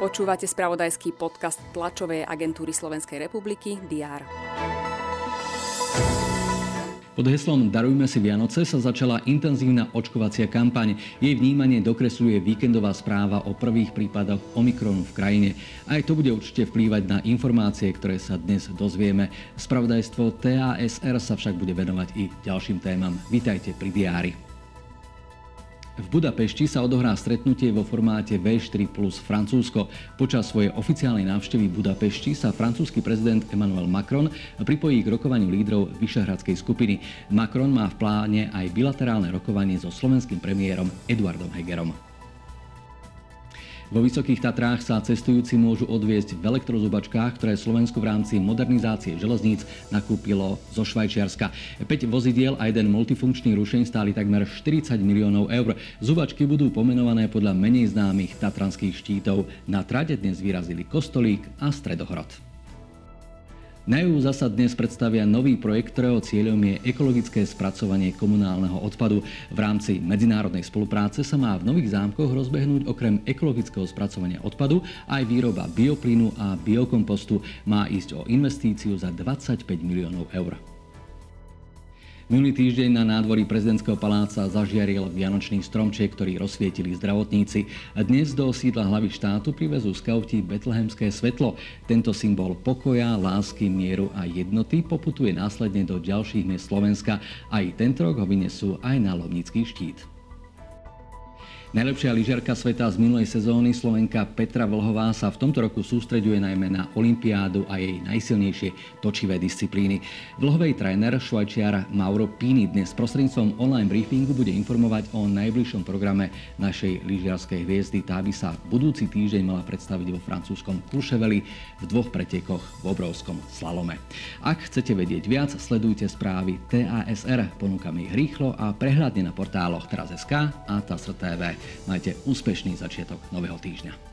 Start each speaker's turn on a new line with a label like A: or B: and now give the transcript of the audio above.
A: Počúvate spravodajský podcast tlačovej agentúry Slovenskej republiky DR.
B: Pod heslom Darujme si Vianoce sa začala intenzívna očkovacia kampaň. Jej vnímanie dokresľuje víkendová správa o prvých prípadoch Omikronu v krajine. Aj to bude určite vplývať na informácie, ktoré sa dnes dozvieme. Spravodajstvo TASR sa však bude venovať i ďalším témam. Vítajte pri diári. V Budapešti sa odohrá stretnutie vo formáte V4 plus Francúzsko. Počas svojej oficiálnej návštevy Budapešti sa francúzsky prezident Emmanuel Macron pripojí k rokovaniu lídrov Vyšehradskej skupiny. Macron má v pláne aj bilaterálne rokovanie so slovenským premiérom Eduardom Hegerom. Vo Vysokých Tatrách sa cestujúci môžu odviezť v elektrozubačkách, ktoré Slovensko v rámci modernizácie železníc nakúpilo zo Švajčiarska. 5 vozidiel a jeden multifunkčný rušeň stáli takmer 40 miliónov eur. Zubačky budú pomenované podľa menej známych tatranských štítov. Na trade dnes vyrazili Kostolík a Stredohrod. Na EU zasa dnes predstavia nový projekt, ktorého cieľom je ekologické spracovanie komunálneho odpadu. V rámci medzinárodnej spolupráce sa má v Nových zámkoch rozbehnúť okrem ekologického spracovania odpadu aj výroba bioplynu a biokompostu. Má ísť o investíciu za 25 miliónov eur. Minulý týždeň na nádvorí prezidentského paláca zažiaril vianočný stromček, ktorý rozsvietili zdravotníci. Dnes do sídla hlavy štátu privezú skauti Betlehemské svetlo. Tento symbol pokoja, lásky, mieru a jednoty poputuje následne do ďalších miest Slovenska. Aj tento rok ho vynesú aj na Lovnický štít. Najlepšia lyžiarka sveta z minulej sezóny Slovenka Petra Vlhová sa v tomto roku sústreďuje najmä na Olympiádu a jej najsilnejšie točivé disciplíny. Vlhovej tréner švajčiar Mauro Pini dnes prostredníctvom online briefingu bude informovať o najbližšom programe našej lyžiarskej hviezdy. Tá by sa budúci týždeň mala predstaviť vo francúzskom Kuševeli v dvoch pretekoch v obrovskom slalome. Ak chcete vedieť viac, sledujte správy TASR. Ponúkame ich rýchlo a prehľadne na portáloch teraz.sk a TASR TV. Majte úspešný začiatok nového týždňa.